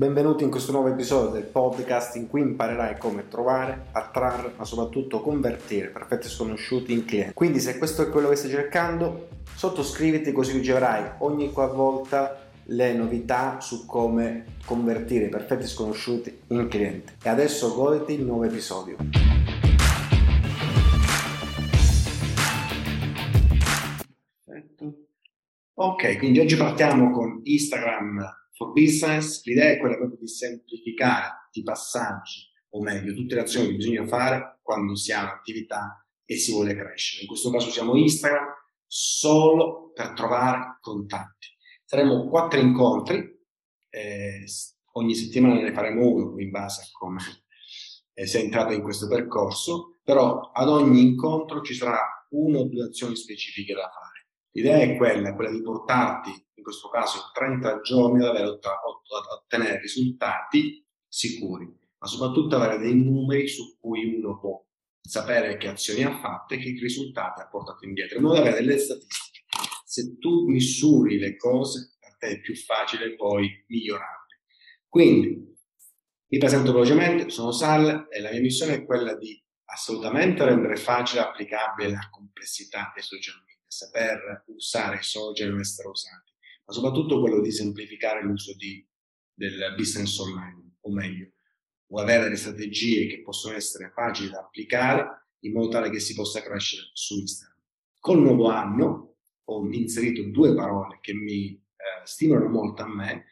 Benvenuti in questo nuovo episodio del podcast in cui imparerai come trovare, attrarre, ma soprattutto convertire perfetti sconosciuti in clienti. Quindi se questo è quello che stai cercando, sottoscriviti così riceverai ogni qualvolta le novità su come convertire i perfetti sconosciuti in clienti. E adesso goditi il nuovo episodio. Perfetto. Ok, quindi oggi partiamo con Instagram for business, l'idea è quella proprio di semplificare i passaggi, o meglio, tutte le azioni che bisogna fare quando si ha un'attività e si vuole crescere. In questo caso siamo Instagram solo per trovare contatti. Saremo quattro incontri, eh, ogni settimana ne faremo uno in base a come eh, sei entrato in questo percorso, però ad ogni incontro ci sarà una o due azioni specifiche da fare. L'idea è quella, quella di portarti, questo caso in 30 giorni, ad, avere, ad ottenere risultati sicuri, ma soprattutto avere dei numeri su cui uno può sapere che azioni ha fatto e che risultati ha portato indietro, da avere delle statistiche. Se tu misuri le cose, per te è più facile poi migliorarle. Quindi, mi presento velocemente, sono Sal e la mia missione è quella di assolutamente rendere facile e applicabile la complessità dei social media saper usare i social e essere usati, ma soprattutto quello di semplificare l'uso di, del business online, o meglio, o avere delle strategie che possono essere facili da applicare in modo tale che si possa crescere su Instagram. Col nuovo anno ho inserito due parole che mi eh, stimolano molto a me,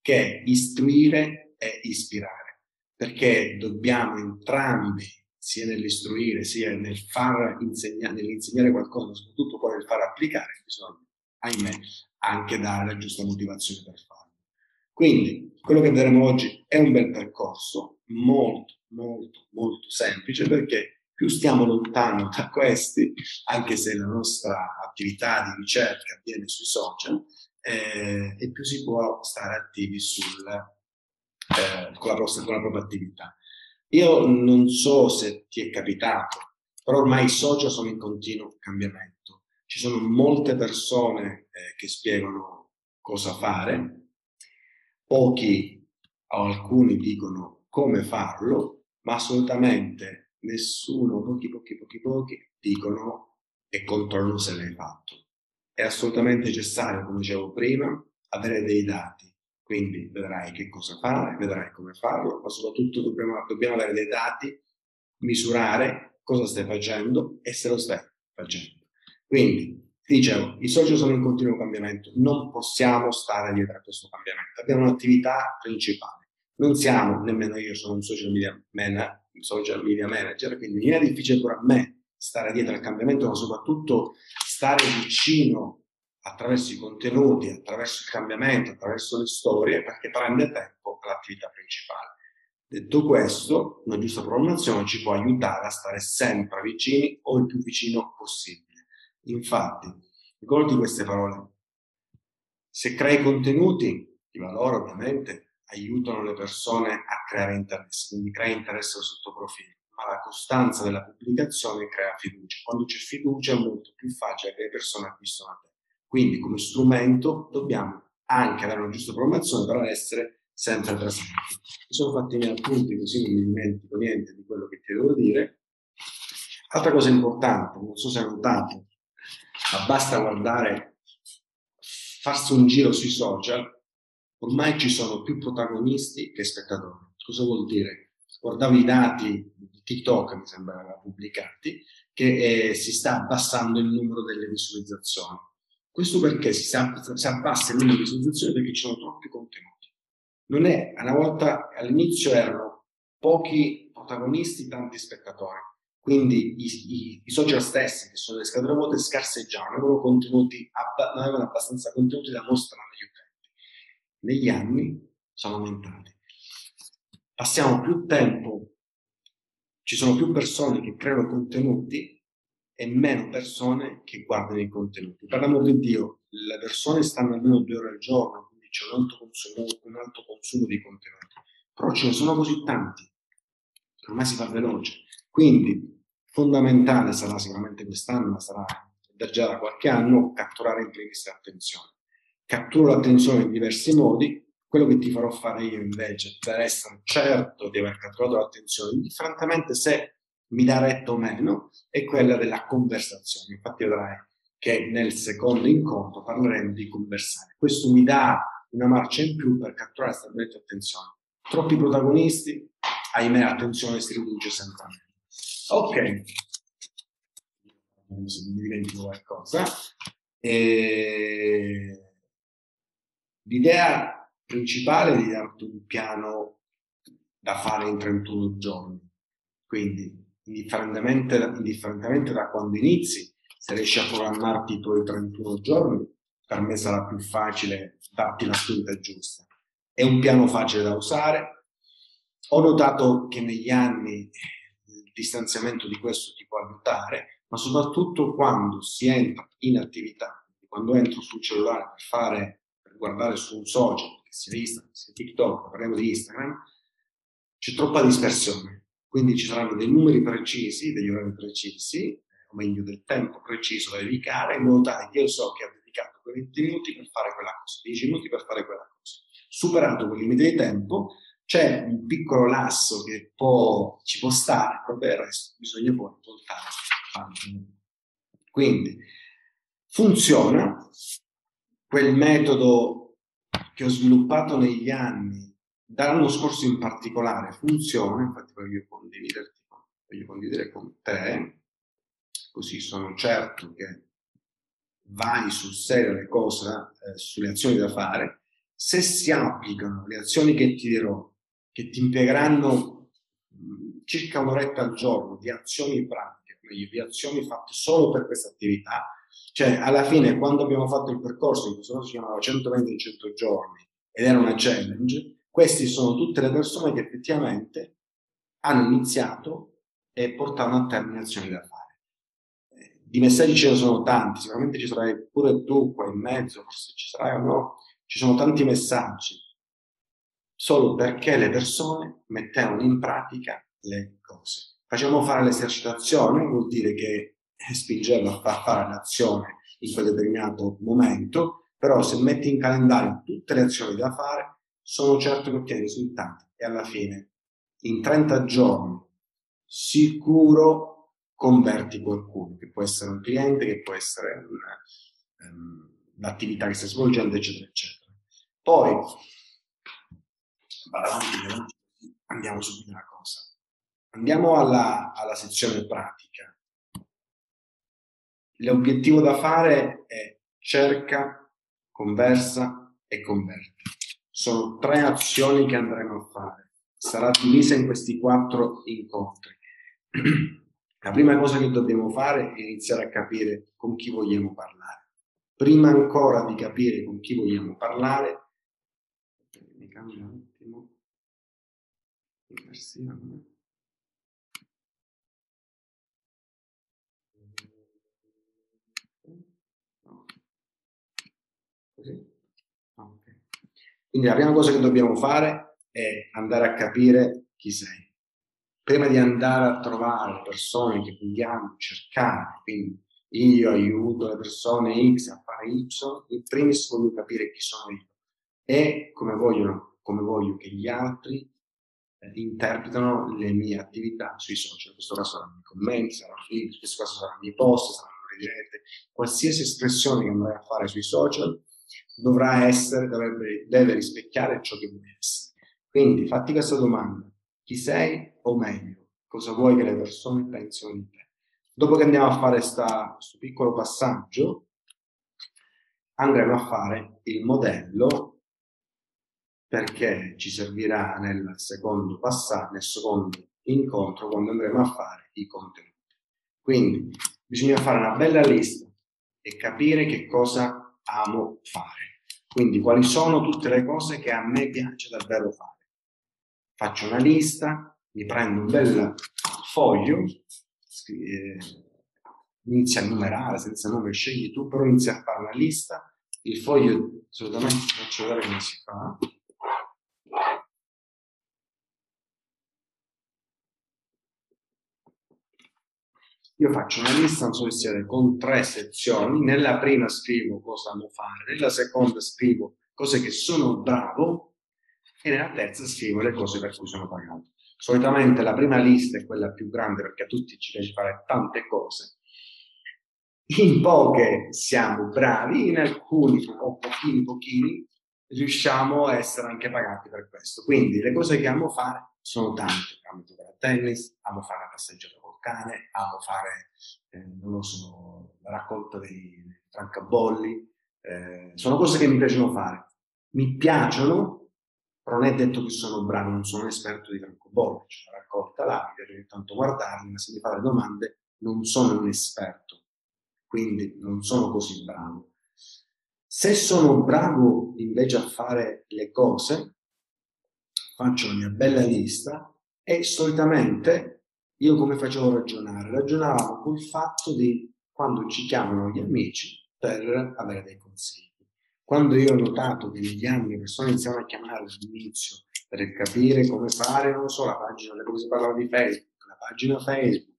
che è istruire e ispirare, perché dobbiamo entrambi sia nell'istruire sia nel far insegnare, nell'insegnare qualcosa, soprattutto poi nel far applicare, bisogna, ahimè, anche dare la giusta motivazione per farlo. Quindi, quello che vedremo oggi è un bel percorso, molto, molto, molto semplice, perché più stiamo lontano da questi, anche se la nostra attività di ricerca avviene sui social, eh, e più si può stare attivi sul, eh, con, la propria, con la propria attività. Io non so se ti è capitato, però ormai i social sono in continuo cambiamento. Ci sono molte persone eh, che spiegano cosa fare, pochi o alcuni dicono come farlo, ma assolutamente nessuno, pochi, pochi, pochi, pochi dicono e controllano se l'hai fatto. È assolutamente necessario, come dicevo prima, avere dei dati quindi vedrai che cosa fare, vedrai come farlo, ma soprattutto dobbiamo, dobbiamo avere dei dati, misurare cosa stai facendo e se lo stai facendo. Quindi, dicevo, i social sono in continuo cambiamento, non possiamo stare dietro a questo cambiamento, abbiamo un'attività principale. Non siamo, nemmeno io sono un social media, man, social media manager, quindi non è difficile a me stare dietro al cambiamento, ma soprattutto stare vicino attraverso i contenuti, attraverso il cambiamento, attraverso le storie, perché prende tempo l'attività principale. Detto questo, una giusta programmazione ci può aiutare a stare sempre vicini o il più vicino possibile. Infatti, ricordati queste parole. Se crei contenuti di valore, ovviamente, aiutano le persone a creare interesse, quindi crea interesse sotto profilo, ma la costanza della pubblicazione crea fiducia. Quando c'è fiducia è molto più facile che le persone acquistino a te. Quindi come strumento dobbiamo anche avere una giusta programmazione per essere sempre presenti. Mi sono fatti i miei appunti così non mi dimentico niente di quello che ti devo dire. Altra cosa importante, non so se hai notato, ma basta guardare, farsi un giro sui social, ormai ci sono più protagonisti che spettatori. Cosa vuol dire? Guardavo i dati di TikTok, mi sembra pubblicati, che eh, si sta abbassando il numero delle visualizzazioni questo perché si, si abbassa il numero di visualizzazioni perché ci sono troppi contenuti. Non è, una volta all'inizio erano pochi protagonisti, tanti spettatori. Quindi i, i, i social stessi, che sono le scatole vuote, scarseggiavano, avevano contenuti, non avevano abbastanza contenuti da mostrare agli utenti. Negli anni sono aumentati. Passiamo più tempo, ci sono più persone che creano contenuti e meno persone che guardano i contenuti. Per l'amor di Dio, le persone stanno almeno due ore al giorno, quindi c'è un alto consumo, un alto consumo di contenuti. Però ce ne sono così tanti, ormai si fa veloce. Quindi, fondamentale sarà sicuramente quest'anno, ma sarà già da qualche anno, catturare in primis l'attenzione. Catturo l'attenzione in diversi modi, Quello che ti farò fare io invece, per essere certo di aver catturato l'attenzione, indifferentemente se mi dà retto o meno, è quella della conversazione. Infatti vedrai che nel secondo incontro parleremo di conversare. Questo mi dà una marcia in più per catturare stabilmente attenzione. Troppi protagonisti, ahimè, attenzione si riduce sempre meno. Ok, qualcosa. E... L'idea principale è di darti un piano da fare in 31 giorni. Quindi, indifferentemente, indifferentemente da quando inizi, se riesci a programmarti i tuoi 31 giorni, per me sarà più facile darti la spinta giusta. È un piano facile da usare. Ho notato che negli anni distanziamento di questo ti può aiutare, ma soprattutto quando si entra in attività, quando entro sul cellulare per fare, per guardare su un social, che sia Instagram, che sia TikTok, parliamo di Instagram, c'è troppa dispersione. Quindi ci saranno dei numeri precisi, degli orari precisi, o meglio del tempo preciso da dedicare, in modo tale che io so che ho dedicato quei 20 minuti per fare quella cosa, 10 minuti per fare quella cosa. Superato quel limite di tempo, c'è un piccolo lasso che può, ci può stare, proprio il resto bisogna poi voltare quindi funziona. Quel metodo che ho sviluppato negli anni, dall'anno scorso in particolare, funziona, infatti voglio condividerti, voglio condividere con te, così sono certo che vai sul serio le cose, eh, sulle azioni da fare, se si applicano le azioni che ti dirò, che ti impiegheranno circa un'oretta al giorno di azioni pratiche, meglio, di azioni fatte solo per questa attività. Cioè, alla fine, quando abbiamo fatto il percorso, in questo caso si chiamava 120 in 100 giorni, ed era una challenge, queste sono tutte le persone che effettivamente hanno iniziato e portano a termine azioni da fare. Eh, di messaggi ce ne sono tanti, sicuramente ci sarai pure tu qua in mezzo, forse ci sarai o no, ci sono tanti messaggi, solo perché le persone mettevano in pratica le cose facciamo fare l'esercitazione, vuol dire che spingerlo a fare l'azione in quel determinato momento, però se metti in calendario tutte le azioni da fare, sono certo che ottieni risultati e alla fine in 30 giorni sicuro converti qualcuno, che può essere un cliente, che può essere un, um, l'attività che stai svolgendo, eccetera, eccetera. Poi, andiamo subito alla cosa. Andiamo alla, alla sezione pratica. L'obiettivo da fare è cerca, conversa e converti. Sono tre azioni che andremo a fare. Sarà divisa in questi quattro incontri. La prima cosa che dobbiamo fare è iniziare a capire con chi vogliamo parlare. Prima ancora di capire con chi vogliamo parlare, mi cambia Così? Okay. Quindi la prima cosa che dobbiamo fare è andare a capire chi sei. Prima di andare a trovare persone che vogliamo cercare, quindi io aiuto le persone X a fare Y, in primis voglio capire chi sono io e come, vogliono, come voglio che gli altri interpretano le mie attività sui social. In questo caso saranno i commenti, saranno i in questo caso saranno i post, saranno le dirette, qualsiasi espressione che andrai a fare sui social dovrà essere, dovrebbe, deve rispecchiare ciò che vuoi essere. Quindi fatti questa domanda, chi sei o meglio, cosa vuoi che le persone pensino di te? Dopo che andiamo a fare questo piccolo passaggio, andremo a fare il modello perché ci servirà nel secondo passaggio, nel secondo incontro quando andremo a fare i contenuti. Quindi bisogna fare una bella lista e capire che cosa amo fare. Quindi quali sono tutte le cose che a me piace davvero fare. Faccio una lista, mi prendo un bel foglio, eh, inizia a numerare senza nome, scegli tu, però inizia a fare una lista. Il foglio, assolutamente, faccio vedere come si fa. Io faccio una lista, non so con tre sezioni. Nella prima scrivo cosa amo fare, nella seconda scrivo cose che sono bravo e nella terza scrivo le cose per cui sono pagato. Solitamente la prima lista è quella più grande perché a tutti ci piace fare tante cose. In poche siamo bravi, in alcuni, o pochini pochini, riusciamo a essere anche pagati per questo. Quindi le cose che amo fare sono tante. Amo giocare a tennis, amo fare la passeggiata cane, amo fare, eh, so, la raccolta dei francabolli. Eh, sono cose che mi piacciono fare. Mi piacciono però non è detto che sono bravo, non sono un esperto di francobolli, c'è una raccolta là, mi piace tanto guardarli, ma se mi fate domande non sono un esperto, quindi non sono così bravo. Se sono bravo invece a fare le cose, faccio la mia bella lista e solitamente io come facevo ragionare? Ragionavamo col fatto di quando ci chiamano gli amici per avere dei consigli. Quando io ho notato che negli anni le persone iniziavano a chiamare all'inizio per capire come fare, non so, la pagina, come si parlava di Facebook, la pagina Facebook,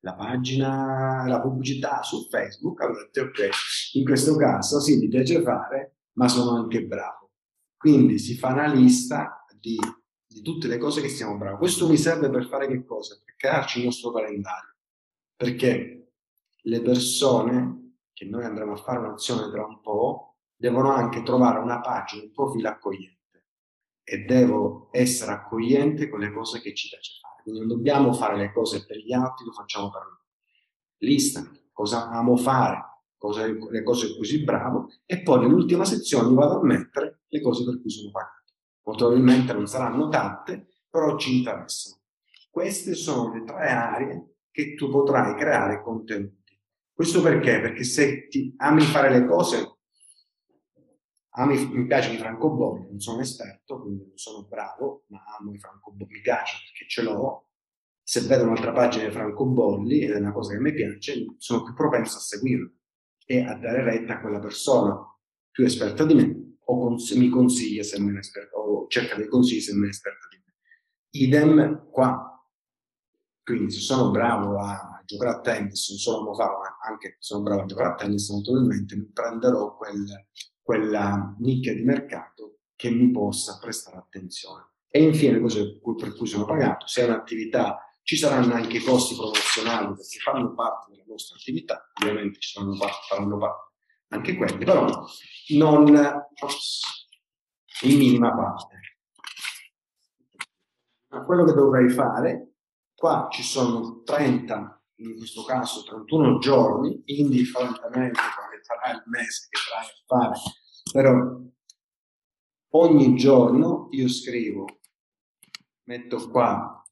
la pagina, la pubblicità su Facebook, allora detto ok, in questo caso sì, mi piace fare, ma sono anche bravo. Quindi si fa una lista di, di tutte le cose che siamo bravi. Questo mi serve per fare che cosa? Per crearci il nostro calendario. Perché le persone che noi andremo a fare un'azione tra un po', devono anche trovare una pagina, un profilo accogliente e devo essere accogliente con le cose che ci piace fare. Quindi non dobbiamo fare le cose per gli altri, lo facciamo per noi. Lista, cosa amo fare, cosa, le cose per cui sono bravo e poi nell'ultima sezione vado a mettere le cose per cui sono pagato. Molto probabilmente non saranno tante, però ci interessano. Queste sono le tre aree che tu potrai creare contenuti. Questo perché? Perché se ti ami fare le cose, a me, mi piace i francobolli, non sono esperto, quindi non sono bravo, ma amo i francobolli, mi piace perché ce l'ho. Se vedo un'altra pagina di francobolli ed è una cosa che mi piace, sono più propenso a seguirla e a dare retta a quella persona più esperta di me o cons- mi consiglia se me ne esperta o cerca dei consigli se me ne esperta di me. Idem qua. Quindi se sono bravo a giocare a tennis, non solo a farlo, ma anche se sono bravo a giocare a tennis, naturalmente mi prenderò quel quella nicchia di mercato che mi possa prestare attenzione. E infine, cose per cui sono pagato, se è un'attività ci saranno anche costi promozionali perché fanno parte della nostra attività, ovviamente ci saranno parte, faranno parte anche quelli, però non in minima parte. Ma quello che dovrei fare, qua ci sono 30, in questo caso 31 giorni, indifferentemente sarà il mese che trai a fare, però ogni giorno io scrivo, metto qua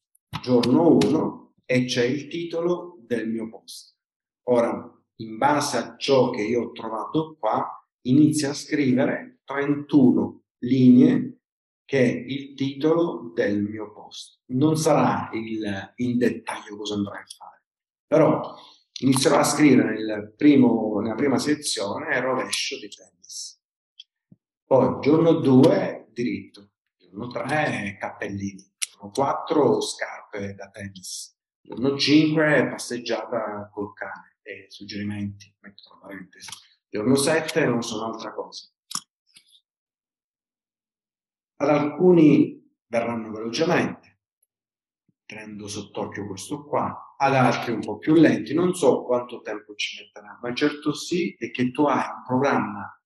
giorno 1 e c'è il titolo del mio post. Ora, in base a ciò che io ho trovato qua, inizio a scrivere 31 linee che è il titolo del mio post. Non sarà il, in dettaglio cosa andrò a fare, però inizierò a scrivere primo, nella prima sezione rovescio di tennis. Poi giorno 2 diritto, giorno 3 cappellini, giorno 4 scarpe da tennis, giorno 5 passeggiata col cane e suggerimenti, metto tra parentesi. Giorno 7 non sono altra cosa. Ad alcuni verranno velocemente, tenendo sott'occhio questo qua, ad altri un po' più lenti. Non so quanto tempo ci metterà, ma certo sì è che tu hai un programma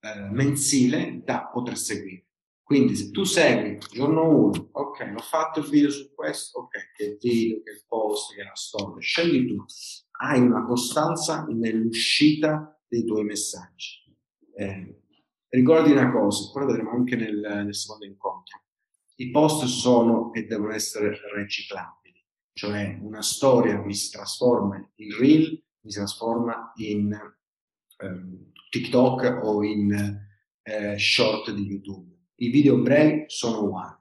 eh, mensile da poter seguire. Quindi se tu segui giorno 1, ok, ho fatto il video su questo, ok, che video, che post, che la storia, scegli tu, hai una costanza nell'uscita dei tuoi messaggi. Eh, ricordi una cosa, poi vedremo anche nel, nel secondo incontro, i post sono e devono essere reciclati cioè una storia mi si trasforma in reel, mi si trasforma in eh, TikTok o in eh, short di YouTube. I video brevi sono uguali.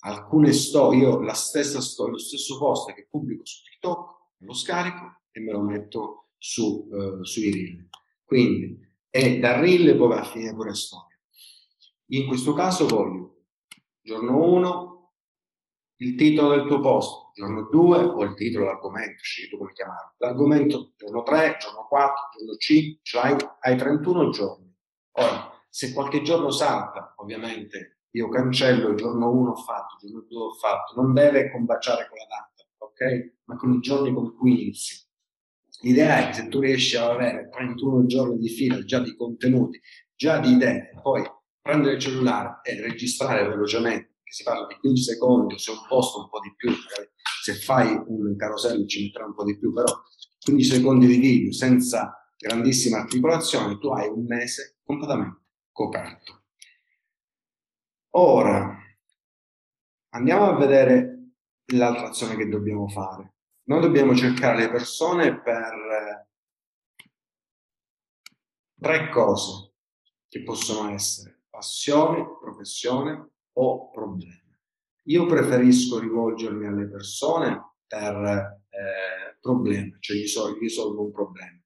Alcune storie, io la stessa storia, lo stesso post che pubblico su TikTok, lo scarico e me lo metto su, eh, sui reel. Quindi è da reel poi va a finire pure storia. In questo caso voglio giorno 1 il titolo del tuo post, giorno 2 o il titolo, l'argomento, scegli tu come chiamarlo. L'argomento giorno 3, giorno 4, giorno 5, ce l'hai, hai 31 giorni. Ora, se qualche giorno salta, ovviamente io cancello il giorno 1 ho fatto, il giorno 2 ho fatto, non deve combaciare con la data, ok? Ma con i giorni con cui inizi. L'idea è che se tu riesci ad avere 31 giorni di fila già di contenuti, già di idee, poi prendere il cellulare e registrare velocemente, che si parla di 15 secondi, se un posto un po' di più, se fai un carosello ci metterà un po' di più, però 15 secondi di video senza grandissima articolazione, tu hai un mese completamente coperto. Ora, andiamo a vedere l'altra azione che dobbiamo fare. Noi dobbiamo cercare le persone per tre cose che possono essere passione, professione o problema. Io preferisco rivolgermi alle persone per eh, problemi, cioè gli risolvo un problema.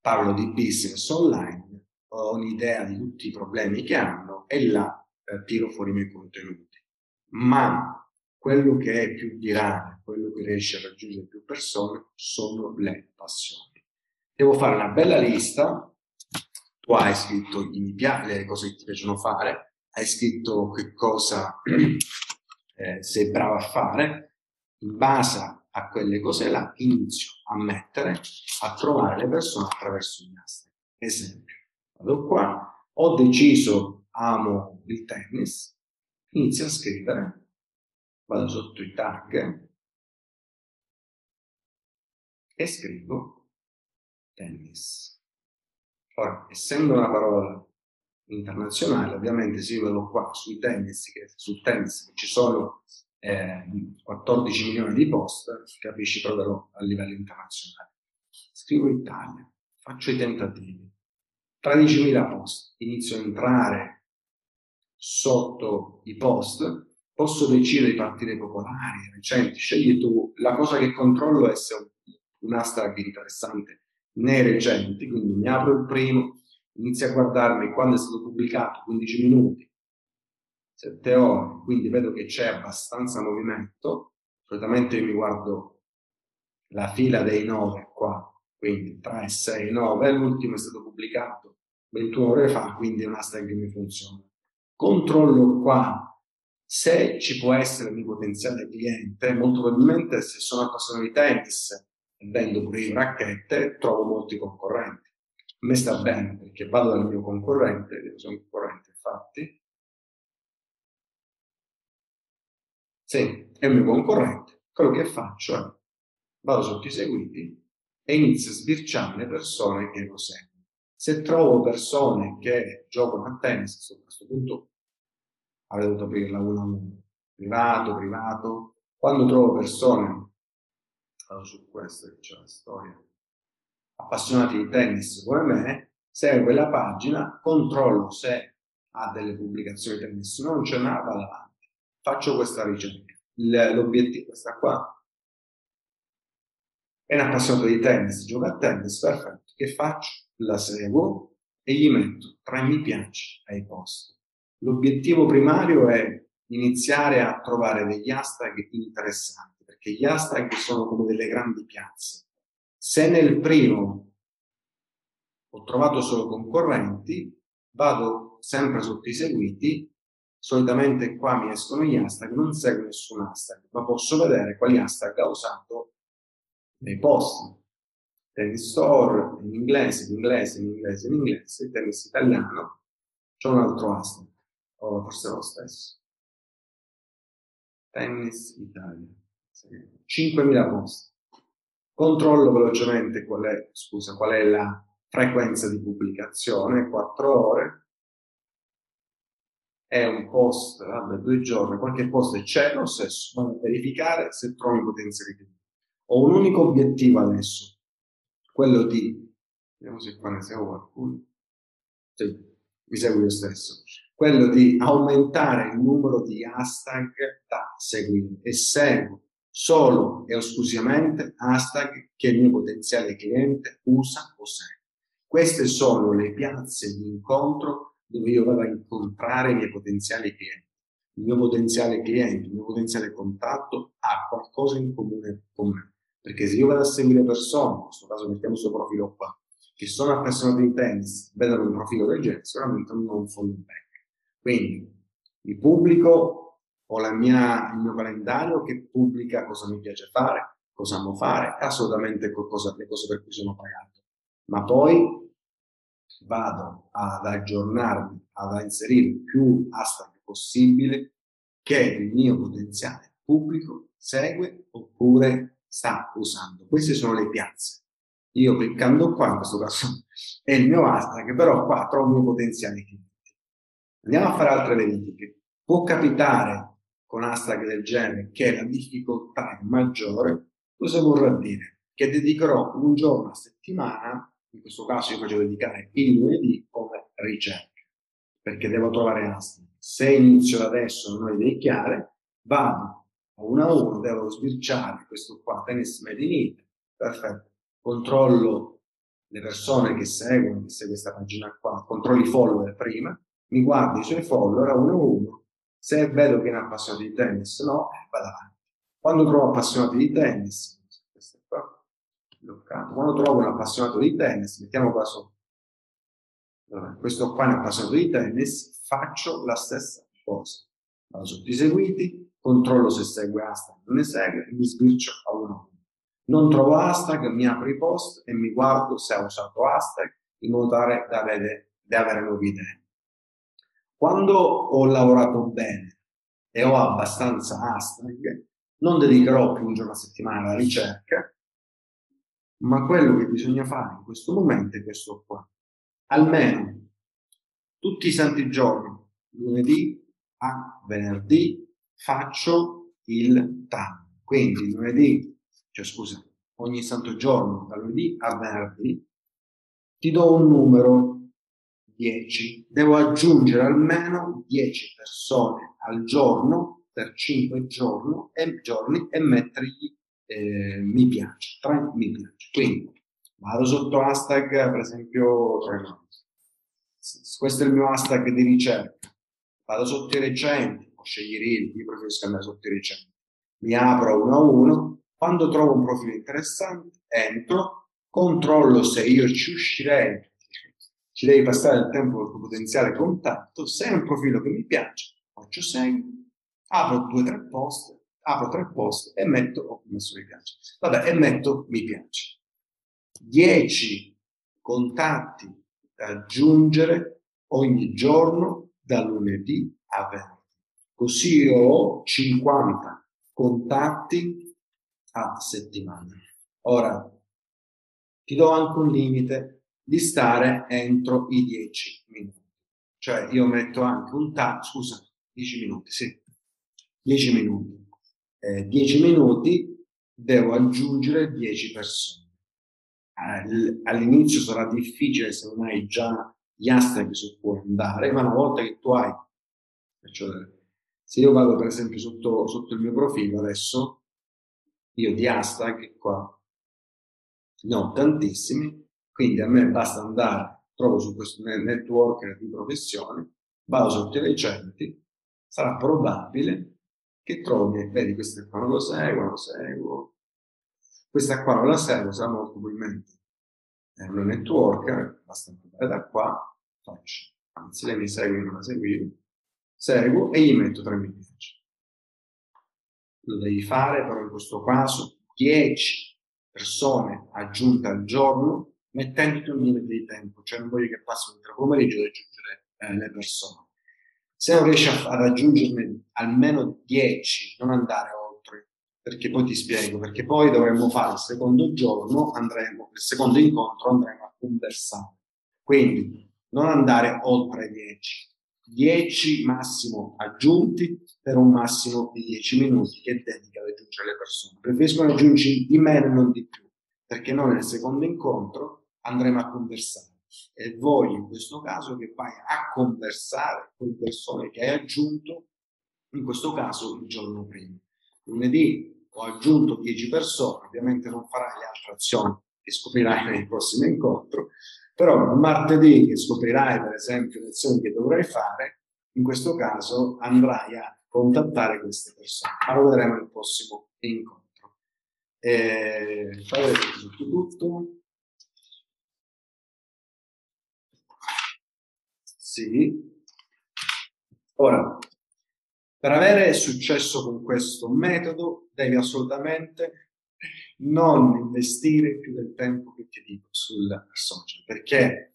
Parlo di business online, ho un'idea di tutti i problemi che hanno e là eh, tiro fuori i miei contenuti. Ma quello che è più virale, quello che riesce a raggiungere più persone, sono le passioni. Devo fare una bella lista, tu hai scritto i mi piace, le cose che ti piacciono fare, hai scritto che cosa eh, sei bravo a fare, in base a quelle cose là inizio a mettere, a trovare le persone attraverso gli hashtag. Esempio, vado qua, ho deciso amo il tennis, inizio a scrivere, vado sotto i tag e scrivo tennis. Ora, essendo una parola internazionale, ovviamente se io vedo qua sui tennis, che, sul tennis ci sono eh, 14 milioni di post, capisci proprio a livello internazionale. Scrivo Italia, faccio i tentativi, 13.000 post, inizio a entrare sotto i post, posso decidere di partire popolari, recenti, scegli tu. La cosa che controllo è se ho un hashtag interessante nei recenti, quindi mi apro il primo, inizio a guardarmi quando è stato pubblicato, 15 minuti, 7 ore, quindi vedo che c'è abbastanza movimento, solitamente io mi guardo la fila dei 9 qua, quindi 3, 6, 9, l'ultimo è stato pubblicato 21 ore fa, quindi è un hashtag che mi funziona. Controllo qua se ci può essere un potenziale cliente, molto probabilmente se sono appassionato di tennis e vendo pure io racchette, trovo molti concorrenti. A me sta bene perché vado dal mio concorrente, sono concorrente infatti, sì, è il mio concorrente, quello che faccio è vado sotto i seguiti e inizio a sbirciare le persone che lo seguono. Se trovo persone che giocano a tennis, a questo punto avrei dovuto aprirla uno a uno, privato, privato. Quando trovo persone, vado su questo che c'è la storia, appassionati di tennis come me, seguo quella pagina, controllo se ha delle pubblicazioni di tennis, non c'è nada davanti, faccio questa ricerca. L'obiettivo, questa qua, è un appassionato di tennis, gioca a tennis, perfetto. Che faccio? La seguo e gli metto tre mi piace ai post. L'obiettivo primario è iniziare a trovare degli hashtag interessanti, perché gli hashtag sono come delle grandi piazze. Se nel primo ho trovato solo concorrenti, vado sempre sotto i seguiti, solitamente qua mi escono gli hashtag, non seguo nessun hashtag, ma posso vedere quali hashtag ha usato nei post. Tennis store in inglese, in inglese, in inglese, in inglese, tennis italiano, c'è un altro hashtag, o forse lo stesso. Tennis Italia, 5.000 post. Controllo velocemente qual è, scusa, qual è la frequenza di pubblicazione, 4 ore, è un post, vabbè, due giorni, qualche post c'è lo stesso, vado a verificare se trovo potenzialità ho un unico obiettivo adesso, quello di, vediamo se qua ne seguo qualcuno, sì, mi seguo io stesso, quello di aumentare il numero di hashtag da seguire e seguo solo e esclusivamente hashtag che il mio potenziale cliente usa o segue. Queste sono le piazze di incontro dove io vado a incontrare i miei potenziali clienti. Il mio potenziale cliente, il mio potenziale contatto ha qualcosa in comune con me. Perché se io vado a seguire persone, in questo caso mettiamo questo profilo qua, che sono appassionati di tennis, vedono un profilo del genere, sicuramente non follow back. Quindi Mi pubblico, ho mia, il mio calendario che pubblica cosa mi piace fare, cosa amo fare, assolutamente cosa, le cose per cui sono pagato. Ma poi vado ad aggiornarmi, ad inserire più hashtag possibile che il mio potenziale pubblico segue oppure sta usando. Queste sono le piazze. Io cliccando qua, in questo caso è il mio hashtag, però qua trovo i miei potenziali clienti. Andiamo a fare altre verifiche. Può capitare con hashtag del genere che la difficoltà è maggiore, cosa vorrà dire? Che dedicherò un giorno a settimana in questo caso io faccio dedicare il lunedì come ricerca, perché devo trovare hashtag. Se inizio adesso non ho idee chiare, vado a uno a uno, devo sbirciare questo qua, tennis made in Italy, perfetto, controllo le persone che seguono, che segue questa pagina qua, controllo i follower prima, mi guardo i suoi follower a uno a uno, se vedo che è un appassionato di tennis, no, eh, vado avanti. Quando trovo appassionati di tennis, bloccato. Quando trovo un appassionato di tennis, mettiamo qua sotto, questo qua è un appassionato di tennis, faccio la stessa cosa. Vado sotto i seguiti, controllo se segue hashtag, non ne segue, e mi sbircio a uno a uno. Non trovo hashtag, mi apro i post e mi guardo se ha usato hashtag in modo tale da avere, nuove idee. Quando ho lavorato bene e ho abbastanza hashtag, non dedicherò più un giorno a settimana alla ricerca, ma quello che bisogna fare in questo momento è questo qua. Almeno tutti i santi giorni, lunedì a venerdì, faccio il TAM. Quindi lunedì, cioè scusa, ogni santo giorno, da lunedì a venerdì, ti do un numero 10. Devo aggiungere almeno 10 persone al giorno per 5 giorni e, giorni e mettergli eh, mi piace, tre mi piace. Quindi vado sotto hashtag, per esempio, questo è il mio hashtag di ricerca. Vado sotto i recenti, o scegliere il, io preferisco andare sotto i recenti. Mi apro uno a uno, quando trovo un profilo interessante, entro, controllo se io ci uscirei, ci devi passare il tempo del tuo potenziale contatto, se è un profilo che mi piace, faccio segui, apro due o tre post apro tre post e metto, ho messo mi piace, vabbè, e metto mi piace. 10 contatti da aggiungere ogni giorno da lunedì a venerdì. Così ho 50 contatti a settimana. Ora, ti do anche un limite di stare entro i 10 minuti. Cioè io metto anche un tag, scusa, 10 minuti, sì, 10 minuti eh, 10 minuti devo aggiungere 10 persone. All'inizio sarà difficile se non hai già gli hashtag su cui andare, ma una volta che tu hai, cioè, se io vado per esempio sotto, sotto il mio profilo adesso, io di hashtag qua ne ho tantissimi, quindi a me basta andare, trovo su questo network di professione, vado sotto i recenti, sarà probabile che trovi, vedi questa qua non lo seguo, non lo seguo, questa qua non la seguo, sarà molto probabilmente è una network, basta andare da qua, faccio, anzi lei mi segue, non la seguivo, seguo e gli metto 3 mi piace. Lo devi fare però in questo caso 10 persone aggiunte al giorno mettendoti un limite di tempo, cioè non voglio che passi un pomeriggio ad aggiungere eh, le persone se non riesci a, a raggiungerne almeno 10, non andare oltre, perché poi ti spiego, perché poi dovremmo fare il secondo giorno, andremo, il secondo incontro andremo a conversare. Quindi non andare oltre 10. 10 massimo aggiunti per un massimo di 10 minuti che dedica ad aggiungere le persone. Preferisco aggiungere di meno e non di più, perché noi nel secondo incontro andremo a conversare e voglio in questo caso che vai a conversare con persone che hai aggiunto, in questo caso il giorno prima. Lunedì ho aggiunto 10 persone, ovviamente non farai le altre azioni che scoprirai nel prossimo incontro, però martedì che scoprirai per esempio le azioni che dovrai fare, in questo caso andrai a contattare queste persone, ma lo vedremo nel prossimo incontro. Eh, tutto, tutto. Sì. Ora, Per avere successo con questo metodo devi assolutamente non investire più del tempo che ti dico sul social, perché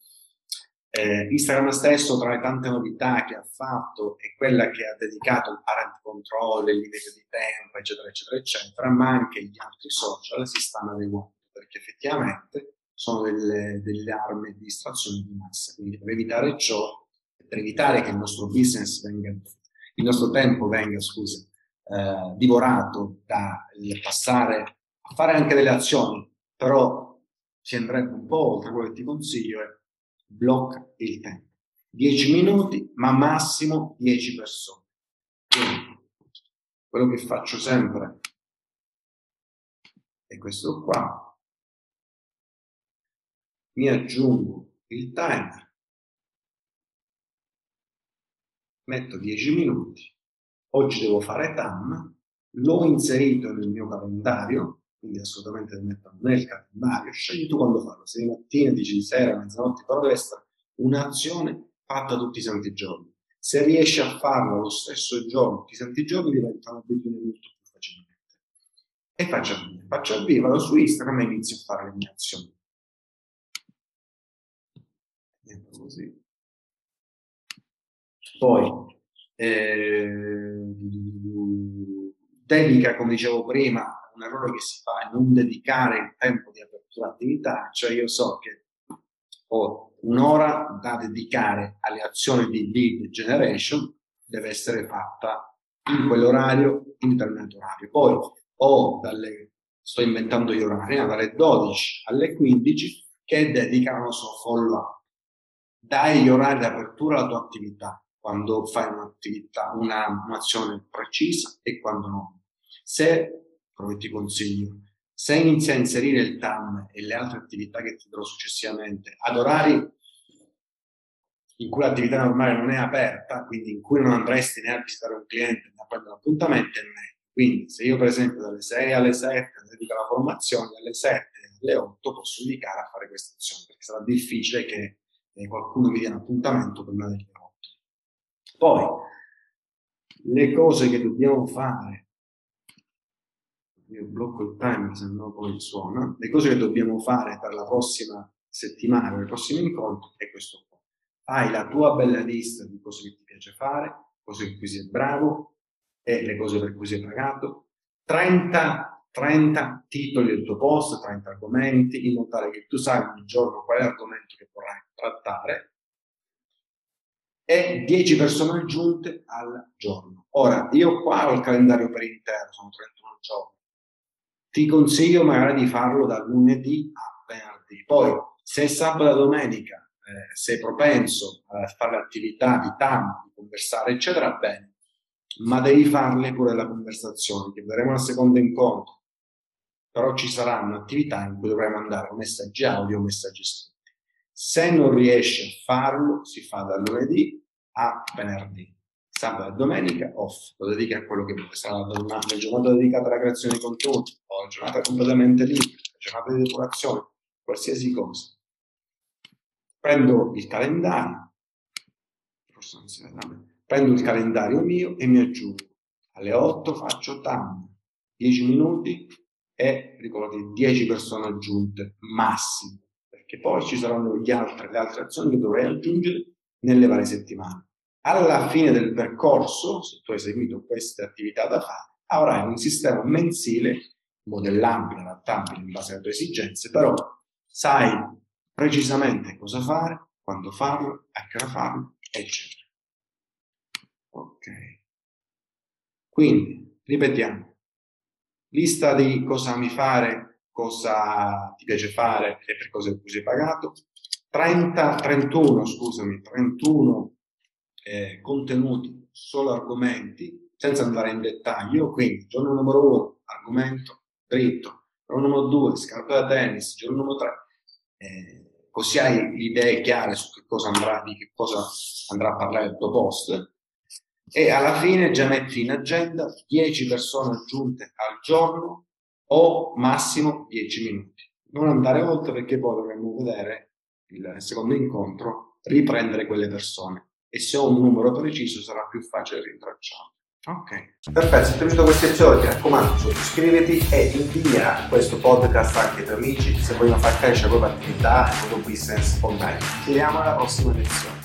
eh, Instagram stesso, tra le tante novità che ha fatto, è quella che ha dedicato il parent control, il limite di tempo, eccetera, eccetera, eccetera, ma anche gli altri social si stanno adeguando, perché effettivamente sono delle, delle armi di distrazione di massa. Quindi per evitare ciò, per evitare che il nostro business venga, il nostro tempo venga, scusa, eh, divorato dal passare a fare anche delle azioni, però si andrebbe un po' oltre quello che ti consiglio è blocca il tempo. 10 minuti, ma massimo 10 persone. Quindi, quello che faccio sempre è questo qua. Mi aggiungo il timer, metto 10 minuti, oggi devo fare TAM, l'ho inserito nel mio calendario, quindi assolutamente devi metterlo nel calendario, scegli tu quando farlo, se di mattina, dici di sera, mezzanotte, però deve essere un'azione fatta tutti i santi giorni. Se riesci a farlo lo stesso giorno, tutti i santi giorni, diventa un'abitudine molto più facilmente. E faccio avvio, faccio avvio, vado su Instagram e inizio a fare le mie azioni. Niente così. Poi, eh, dedica, come dicevo prima, un errore che si fa è non dedicare il tempo di apertura attività, cioè io so che ho un'ora da dedicare alle azioni di lead generation, deve essere fatta in quell'orario, in determinato orario. Poi ho dalle, sto inventando gli orari, dalle 12 alle 15 che dedicano solo follow up. Dai gli orari di apertura alla tua attività, quando fai un'attività, una, un'azione precisa e quando no. Se come ti consiglio, se inizi a inserire il TAM e le altre attività che ti darò successivamente ad orari in cui l'attività normale non è aperta, quindi in cui non andresti né a visitare un cliente né a prendere appuntamenti, è meglio. Quindi se io per esempio dalle 6 alle 7 dedico alla formazione, dalle 7 alle 8 posso indicare a fare queste azioni, perché sarà difficile che eh, qualcuno mi dia un appuntamento prima delle 8. Poi, le cose che dobbiamo fare io blocco il timer se no poi suona, le cose che dobbiamo fare per la prossima settimana, per il prossimo incontro è questo qua. Hai la tua bella lista di cose che ti piace fare, cose per cui sei bravo e le cose per cui sei pagato, 30, 30 titoli del tuo post, 30 argomenti, in modo tale che tu sai ogni giorno qual è l'argomento che vorrai trattare e 10 persone aggiunte al giorno. Ora, io qua ho il calendario per intero, sono 31 giorni ti consiglio magari di farlo da lunedì a venerdì. Poi, se sabato e domenica eh, sei propenso a fare attività di TAM, di conversare, eccetera, bene, ma devi farle pure la conversazione, che vedremo al secondo incontro. Però ci saranno attività in cui dovrai mandare messaggi audio o messaggi scritti. Se non riesci a farlo, si fa da lunedì a venerdì sabato e domenica off, lo dedichi a quello che vuoi, sarà una, giornata dedicata alla creazione di contenuti, o la giornata completamente libera, la giornata di depurazione, qualsiasi cosa. Prendo il calendario, forse non si vede, prendo il calendario mio e mi aggiungo. Alle 8 faccio TAM, 10 minuti e ricordati 10 persone aggiunte, massimo, perché poi ci saranno altri, le altre azioni che dovrei aggiungere nelle varie settimane alla fine del percorso, se tu hai seguito queste attività da fare, avrai un sistema mensile modellabile, adattabile in base alle tue esigenze, però sai precisamente cosa fare, quando farlo, a che ora farlo, eccetera. Ok. Quindi, ripetiamo. Lista di cosa ami fare, cosa ti piace fare e per cosa sei pagato. 30, 31, scusami, 31 eh, contenuti, solo argomenti, senza andare in dettaglio. Quindi, giorno numero uno, argomento dritto, giorno numero due, scarpe da tennis, giorno numero tre. Eh, così hai le idee chiare su che cosa andrà, di che cosa andrà a parlare il tuo post. E alla fine già metti in agenda 10 persone aggiunte al giorno o massimo 10 minuti. Non andare oltre perché poi dovremmo vedere il secondo incontro, riprendere quelle persone e se ho un numero preciso sarà più facile rintracciarlo. Ok, perfetto, se ti è piaciuto questo episodio ti raccomando sottoscriviti e invia questo podcast anche ai tuoi amici se vogliono far crescere la propria attività e il proprio business online. Ci vediamo alla prossima lezione.